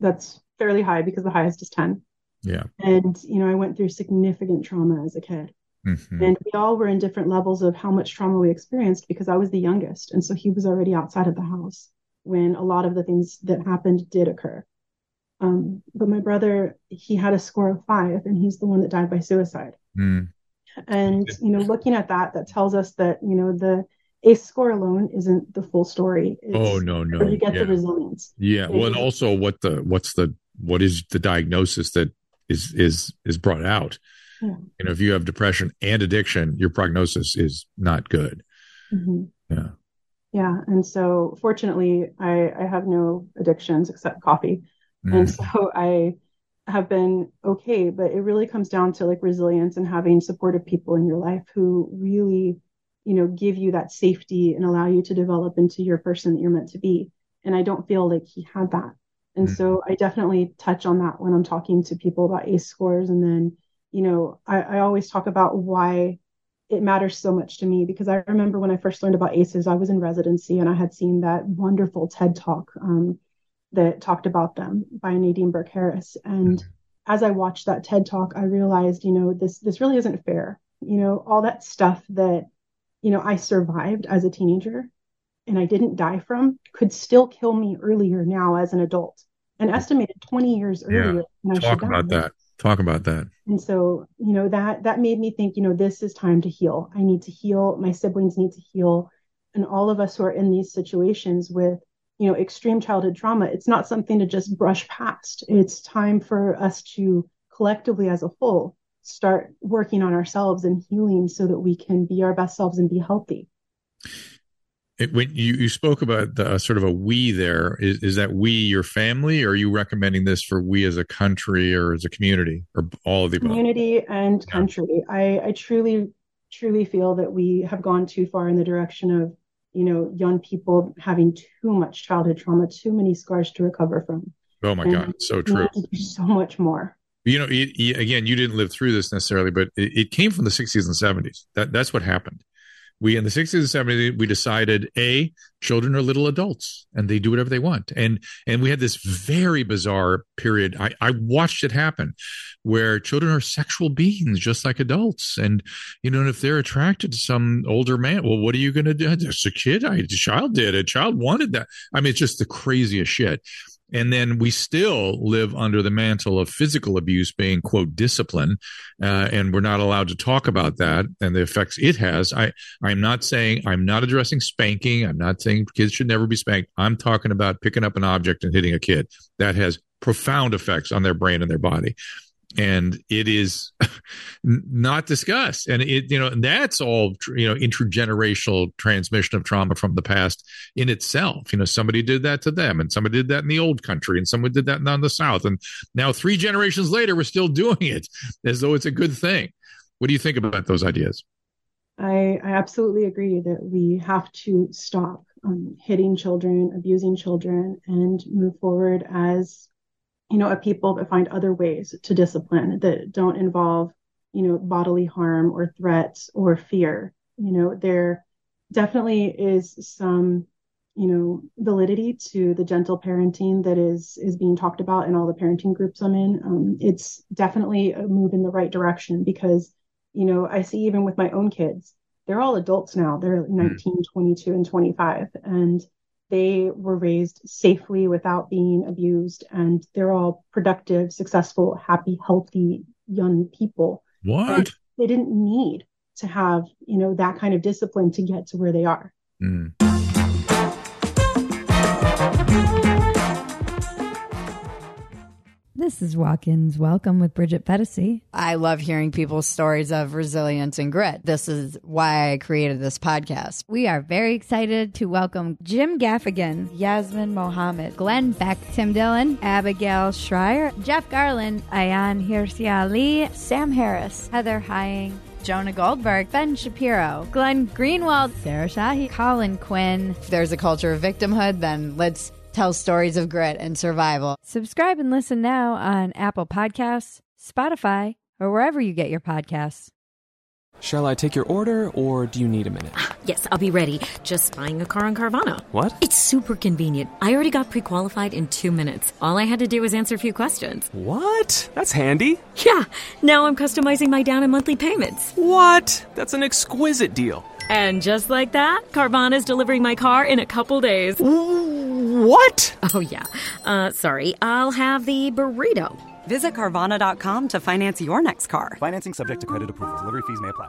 That's fairly high because the highest is ten. Yeah. And you know I went through significant trauma as a kid. Mm-hmm. And we all were in different levels of how much trauma we experienced because I was the youngest. And so he was already outside of the house when a lot of the things that happened did occur. Um, but my brother, he had a score of five and he's the one that died by suicide. Mm. And, you know, looking at that, that tells us that, you know, the ACE score alone isn't the full story. It's oh, no, no. You get yeah. the resilience. Yeah. Well, and also what the, what's the, what is the diagnosis that is, is, is brought out? Yeah. You know, if you have depression and addiction, your prognosis is not good. Mm-hmm. Yeah. Yeah. And so fortunately, I, I have no addictions except coffee. Mm. And so I have been okay, but it really comes down to like resilience and having supportive people in your life who really, you know, give you that safety and allow you to develop into your person that you're meant to be. And I don't feel like he had that. And mm. so I definitely touch on that when I'm talking to people about ACE scores and then you know, I, I always talk about why it matters so much to me because I remember when I first learned about ACEs, I was in residency and I had seen that wonderful TED talk um, that talked about them by Nadine Burke Harris. And mm-hmm. as I watched that TED talk, I realized, you know, this this really isn't fair. You know, all that stuff that, you know, I survived as a teenager and I didn't die from could still kill me earlier now as an adult. An estimated 20 years earlier. Yeah. Talk about that. Talk about that. And so, you know, that that made me think, you know, this is time to heal. I need to heal. My siblings need to heal. And all of us who are in these situations with, you know, extreme childhood trauma, it's not something to just brush past. It's time for us to collectively as a whole start working on ourselves and healing so that we can be our best selves and be healthy it, when you, you spoke about the, uh, sort of a we there is, is that we your family or are you recommending this for we as a country or as a community or all of the community above? and yeah. country. I, I truly truly feel that we have gone too far in the direction of you know young people having too much childhood trauma too many scars to recover from. Oh my and god so true. so much more. You know it, it, again you didn't live through this necessarily but it, it came from the 60s and 70s that that's what happened we in the 60s and 70s we decided a children are little adults and they do whatever they want. And and we had this very bizarre period. I i watched it happen where children are sexual beings just like adults. And you know if they're attracted to some older man well what are you going to do? It's a kid I, a child did a child wanted that. I mean it's just the craziest shit and then we still live under the mantle of physical abuse being quote discipline uh, and we're not allowed to talk about that and the effects it has. I i'm not saying i'm not addressing spanking. I'm not saying kids should never be spanked. I'm talking about picking up an object and hitting a kid. That has profound effects on their brain and their body and it is not discussed. And it you know that's all you know intergenerational transmission of trauma from the past in itself. You know somebody did that to them and somebody did that in the old country and someone did that in the south. And now three generations later we're still doing it as though it's a good thing. What do you think about those ideas? I, I absolutely agree that we have to stop um, hitting children abusing children and move forward as you know, of people that find other ways to discipline that don't involve, you know, bodily harm or threats or fear. You know, there definitely is some, you know, validity to the gentle parenting that is is being talked about in all the parenting groups I'm in. Um, it's definitely a move in the right direction because, you know, I see even with my own kids, they're all adults now. They're 19, 22, and 25, and they were raised safely without being abused and they're all productive successful happy healthy young people. What? And they didn't need to have you know that kind of discipline to get to where they are. Mm. This is Walk-ins Welcome with Bridget Phetasy. I love hearing people's stories of resilience and grit. This is why I created this podcast. We are very excited to welcome Jim Gaffigan, Yasmine Mohammed, Glenn Beck, Tim Dillon, Abigail Shrier, Jeff Garlin, Ayaan Hirsi Ali, Sam Harris, Heather Heying, Jonah Goldberg, Ben Shapiro, Glenn Greenwald, Sarah Shahi, Colin Quinn. If there's a culture of victimhood, then let's tell stories of grit and survival. Subscribe and listen now on Apple Podcasts, Spotify, or wherever you get your podcasts. Shall I take your order or do you need a minute? Ah, yes, I'll be ready. Just buying a car on Carvana. What? It's super convenient. I already got pre qualified in two minutes. All I had to do was answer a few questions. What? That's handy. Yeah, now I'm customizing my down and monthly payments. What? That's an exquisite deal. And just like that, Carvana's delivering my car in a couple days. What? Oh, yeah. Uh, sorry, I'll have the burrito. Visit Carvana.com to finance your next car. Financing subject to credit approval. Delivery fees may apply.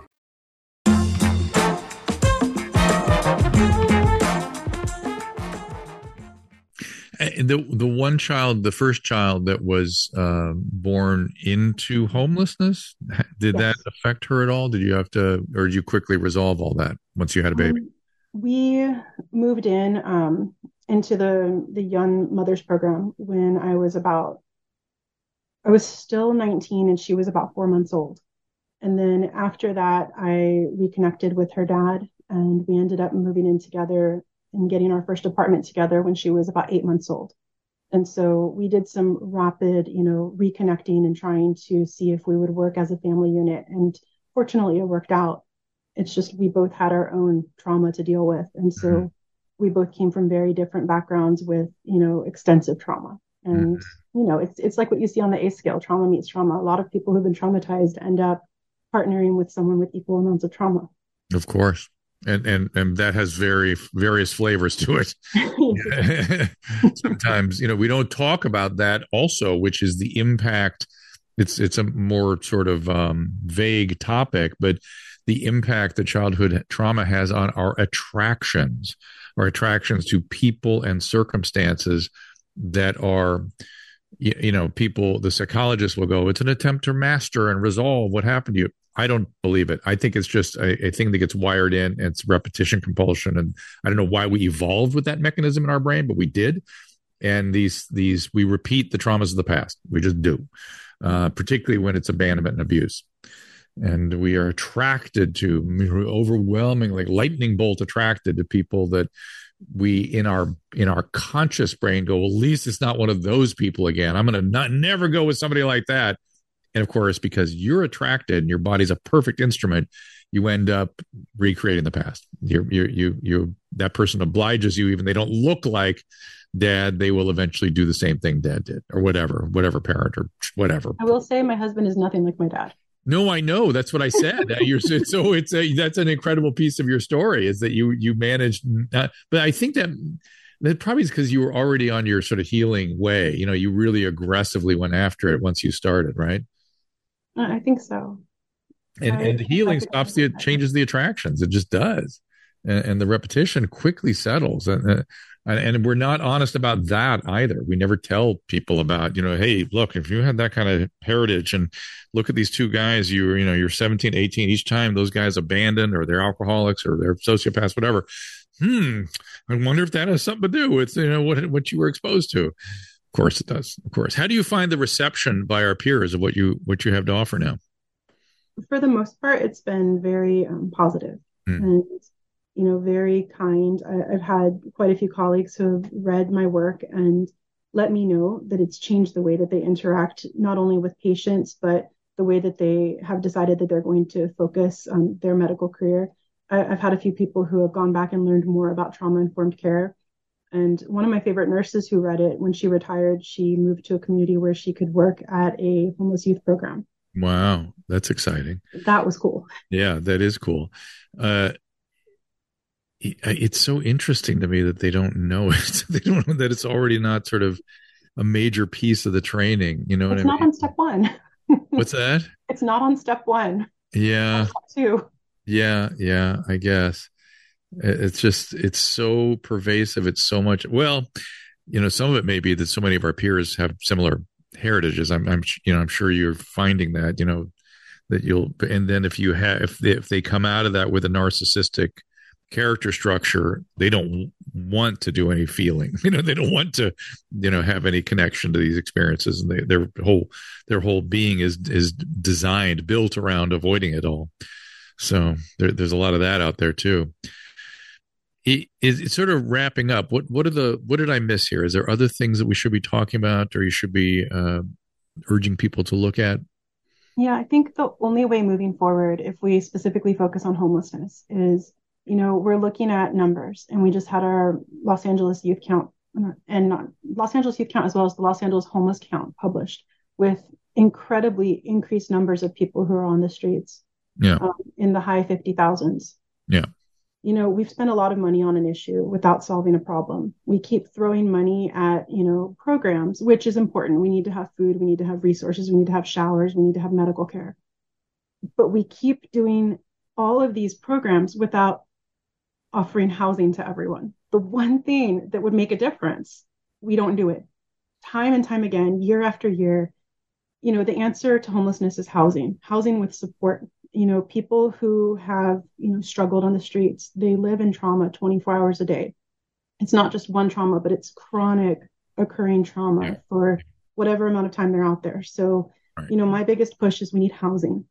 The the one child, the first child that was uh, born into homelessness, did yes. that affect her at all? Did you have to, or did you quickly resolve all that once you had a baby? Um, we moved in um, into the the young mothers program when I was about I was still 19 and she was about 4 months old. And then after that I reconnected with her dad and we ended up moving in together and getting our first apartment together when she was about 8 months old. And so we did some rapid, you know, reconnecting and trying to see if we would work as a family unit and fortunately it worked out. It's just we both had our own trauma to deal with and so mm-hmm we both came from very different backgrounds with, you know, extensive trauma. And, mm-hmm. you know, it's, it's like what you see on the ACE scale, trauma meets trauma. A lot of people who've been traumatized end up partnering with someone with equal amounts of trauma. Of course. And, and and that has very various flavors to it. Sometimes, you know, we don't talk about that also, which is the impact. It's it's a more sort of um, vague topic, but the impact that childhood trauma has on our attractions or attractions to people and circumstances that are you, you know people the psychologists will go it's an attempt to master and resolve what happened to you i don't believe it. I think it's just a, a thing that gets wired in it's repetition compulsion and i don't know why we evolved with that mechanism in our brain but we did. And these these we repeat the traumas of the past. We just do uh, particularly when it's abandonment and abuse. And we are attracted to overwhelmingly lightning bolt attracted to people that we in our in our conscious brain go well, at least it's not one of those people again. I'm to not never go with somebody like that and of course because you're attracted and your body's a perfect instrument you end up recreating the past you you you you that person obliges you even they don't look like dad they will eventually do the same thing dad did or whatever whatever parent or whatever i will say my husband is nothing like my dad no, I know. That's what I said. You're so it's a that's an incredible piece of your story is that you you managed. Uh, but I think that that probably is because you were already on your sort of healing way. You know, you really aggressively went after it once you started, right? I think so. And I, and healing stops the changes the attractions. It just does, and, and the repetition quickly settles. And uh, and we're not honest about that either. We never tell people about, you know, hey, look, if you had that kind of heritage and look at these two guys, you you know, you're 17, 18, each time those guys abandoned or they're alcoholics or they're sociopaths, whatever. Hmm. I wonder if that has something to do with, you know, what, what you were exposed to. Of course it does. Of course. How do you find the reception by our peers of what you, what you have to offer now? For the most part, it's been very um, positive. Hmm. And you know, very kind. I, have had quite a few colleagues who have read my work and let me know that it's changed the way that they interact not only with patients but the way that they have decided that they're going to focus on their medical career. I, have had a few people who have gone back and learned more about trauma informed care. And one of my favorite nurses who read it, when she retired, she moved to a community where she could work at a homeless youth program. Wow, that's exciting. That was cool. Yeah, that is cool. Uh, it's so interesting to me that they don't know it. they don't know that it's already not sort of a major piece of the training. You know it's what I mean? It's not on step one. What's that? It's not on step one. Yeah. Two. Yeah, yeah, I guess. It's just it's so pervasive. It's so much. Well, you know, some of it may be that so many of our peers have similar heritages. I'm, I'm, you know, I'm sure you're finding that. You know, that you'll, and then if you have, if they, if they come out of that with a narcissistic character structure, they don't want to do any feeling. You know, they don't want to, you know, have any connection to these experiences, and they, their whole their whole being is is designed, built around avoiding it all. So there, there's a lot of that out there too. It, it's sort of wrapping up. What what are the what did I miss here? Is there other things that we should be talking about, or you should be uh, urging people to look at? Yeah, I think the only way moving forward, if we specifically focus on homelessness, is you know, we're looking at numbers and we just had our Los Angeles youth count and Los Angeles youth count as well as the Los Angeles homeless count published with incredibly increased numbers of people who are on the streets. Yeah. Um, in the high 50,000s. Yeah. You know, we've spent a lot of money on an issue without solving a problem. We keep throwing money at, you know, programs, which is important. We need to have food, we need to have resources, we need to have showers, we need to have medical care. But we keep doing all of these programs without offering housing to everyone. The one thing that would make a difference, we don't do it. Time and time again, year after year, you know, the answer to homelessness is housing, housing with support. You know, people who have, you know, struggled on the streets, they live in trauma 24 hours a day. It's not just one trauma, but it's chronic occurring trauma for whatever amount of time they're out there. So, right. you know, my biggest push is we need housing.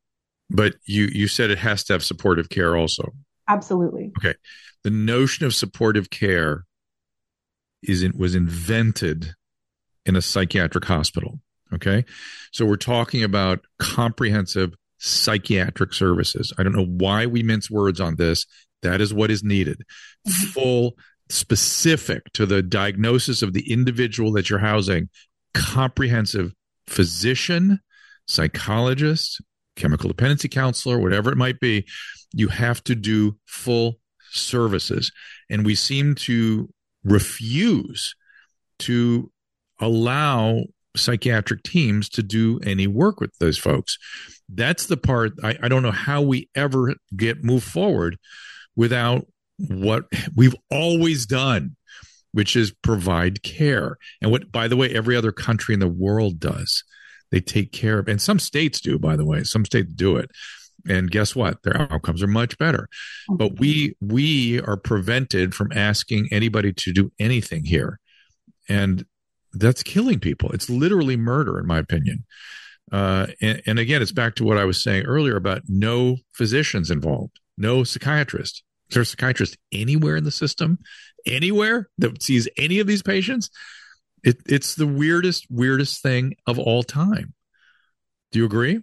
But you you said it has to have supportive care also. Absolutely. Okay. The notion of supportive care is in, was invented in a psychiatric hospital. Okay. So we're talking about comprehensive psychiatric services. I don't know why we mince words on this. That is what is needed. Mm-hmm. Full, specific to the diagnosis of the individual that you're housing, comprehensive physician, psychologist, chemical dependency counselor, whatever it might be, you have to do full services. And we seem to refuse to allow psychiatric teams to do any work with those folks. That's the part I, I don't know how we ever get move forward without what we've always done, which is provide care. And what, by the way, every other country in the world does. They take care of, and some states do, by the way, some states do it. And guess what? Their outcomes are much better. But we we are prevented from asking anybody to do anything here. And that's killing people. It's literally murder, in my opinion. Uh, and, and, again, it's back to what I was saying earlier about no physicians involved, no psychiatrist. Is there a psychiatrist anywhere in the system, anywhere that sees any of these patients? It, it's the weirdest, weirdest thing of all time. Do you agree?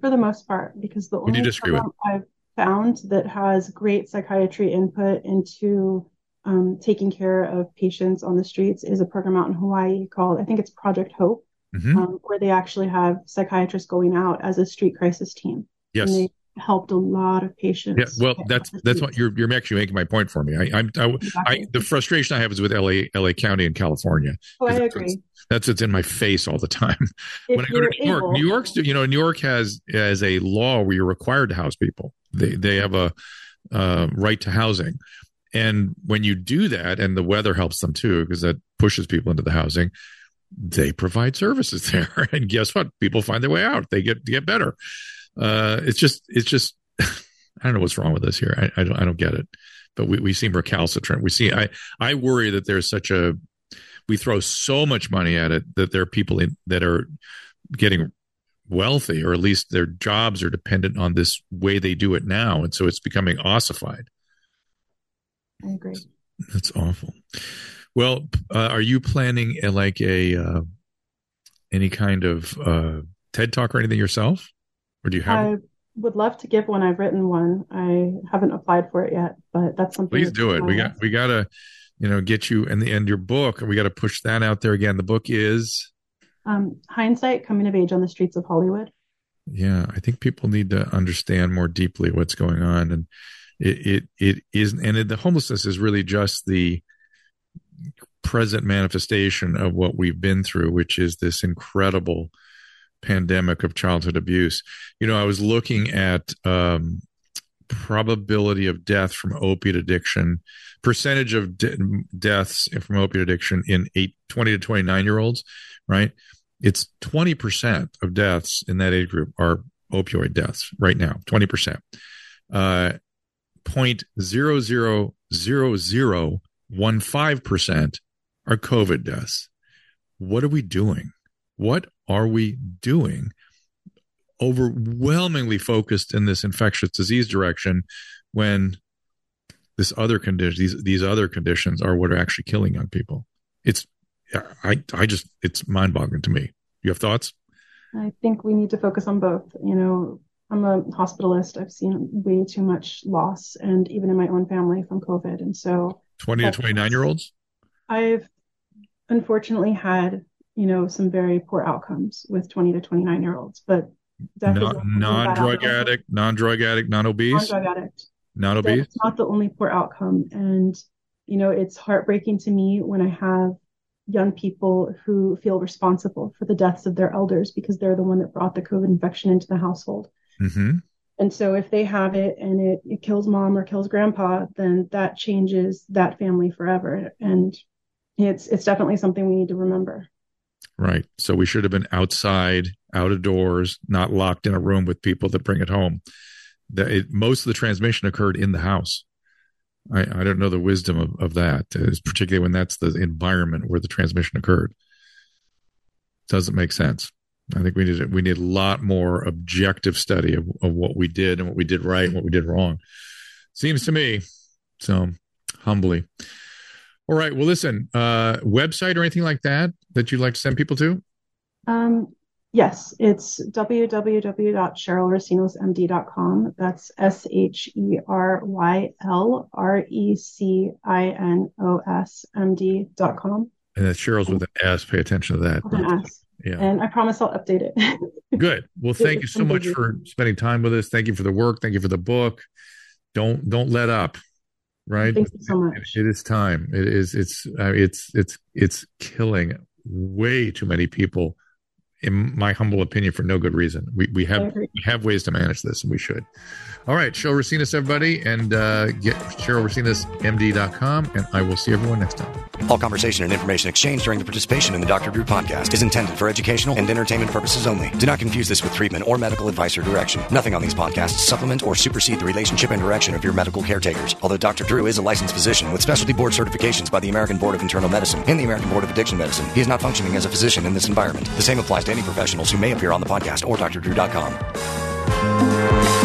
For the most part, because the only program I've found that has great psychiatry input into um, taking care of patients on the streets is a program out in Hawaii called, I think it's Project Hope, mm-hmm. um, where they actually have psychiatrists going out as a street crisis team. Yes. And they helped a lot of patients. Yeah, well, that's that's what you're you're actually making my point for me. I, I'm I, exactly. I, the frustration I have is with LA LA County in California. Oh, I agree. That's, that's what's in my face all the time. If when I go to New York, New York's you know New York has has a law where you're required to house people. They they have a uh, right to housing, and when you do that, and the weather helps them too because that pushes people into the housing. They provide services there, and guess what? People find their way out. They get get better uh, it's just it's just I don't know what's wrong with us here. I, I don't I don't get it. But we, we seem recalcitrant. We see I I worry that there's such a we throw so much money at it that there are people in, that are getting wealthy or at least their jobs are dependent on this way they do it now and so it's becoming ossified i agree that's awful Well, uh, are you planning a, like a uh, any kind of uh, TED talk or anything yourself, or do you have? I would love to give one. I've written one. I haven't applied for it yet, but that's something. Please do it. We got we got to, you know, get you and the end your book. We got to push that out there again. The book is um, hindsight coming of age on the streets of Hollywood. Yeah, I think people need to understand more deeply what's going on, and it it, it is, and it, the homelessness is really just the present manifestation of what we've been through, which is this incredible pandemic of childhood abuse. You know, I was looking at um, probability of death from opiate addiction, percentage of de- deaths from opiate addiction in eight, 20 to 29 year olds, right? It's 20% of deaths in that age group are opioid deaths right now, 20%. Uh, 0.000015% are COVID deaths. What are we doing? What are we doing? Overwhelmingly focused in this infectious disease direction when this other condition, these these other conditions are what are actually killing young people. It's I I just it's mind boggling to me. You have thoughts? I think we need to focus on both. You know, I'm a hospitalist. I've seen way too much loss, and even in my own family from COVID. And so, 20 to 29 year olds? I've unfortunately had, you know, some very poor outcomes with 20 to 29 year olds, but definitely non drug addict, non drug addict, non obese, non drug addict, non obese. That's not the only poor outcome. And, you know, it's heartbreaking to me when I have young people who feel responsible for the deaths of their elders because they're the one that brought the COVID infection into the household. Mm-hmm. And so if they have it and it, it kills mom or kills grandpa, then that changes that family forever. And it's it's definitely something we need to remember. Right. So we should have been outside, out of doors, not locked in a room with people that bring it home. That it, most of the transmission occurred in the house. I, I don't know the wisdom of, of that, particularly when that's the environment where the transmission occurred. Doesn't make sense. I think we need we need a lot more objective study of, of what we did and what we did right and what we did wrong. Seems to me. So humbly. All right. Well, listen, uh, website or anything like that that you'd like to send people to? Um, yes, it's www.sherylrecinosmd.com. That's S H E R Y L R E C I N O S M D.com. And that's Sheryl's with an S. Pay attention to that. With an S. Yeah. And I promise I'll update it. Good. Well, thank you so much for spending time with us. Thank you for the work. Thank you for the book. Don't don't let up. Right. Thank you so much. It, it is time. It is. It's. Uh, it's. It's. It's killing way too many people in my humble opinion, for no good reason. We, we have we have ways to manage this, and we should. All right, Sheryl Recinos, everybody, and uh, get SherylRecinosMD.com, and I will see everyone next time. All conversation and information exchanged during the participation in the Dr. Drew podcast is intended for educational and entertainment purposes only. Do not confuse this with treatment or medical advice or direction. Nothing on these podcasts supplement or supersede the relationship and direction of your medical caretakers. Although Dr. Drew is a licensed physician with specialty board certifications by the American Board of Internal Medicine and the American Board of Addiction Medicine, he is not functioning as a physician in this environment. The same applies to professionals who may appear on the podcast or drdrew.com.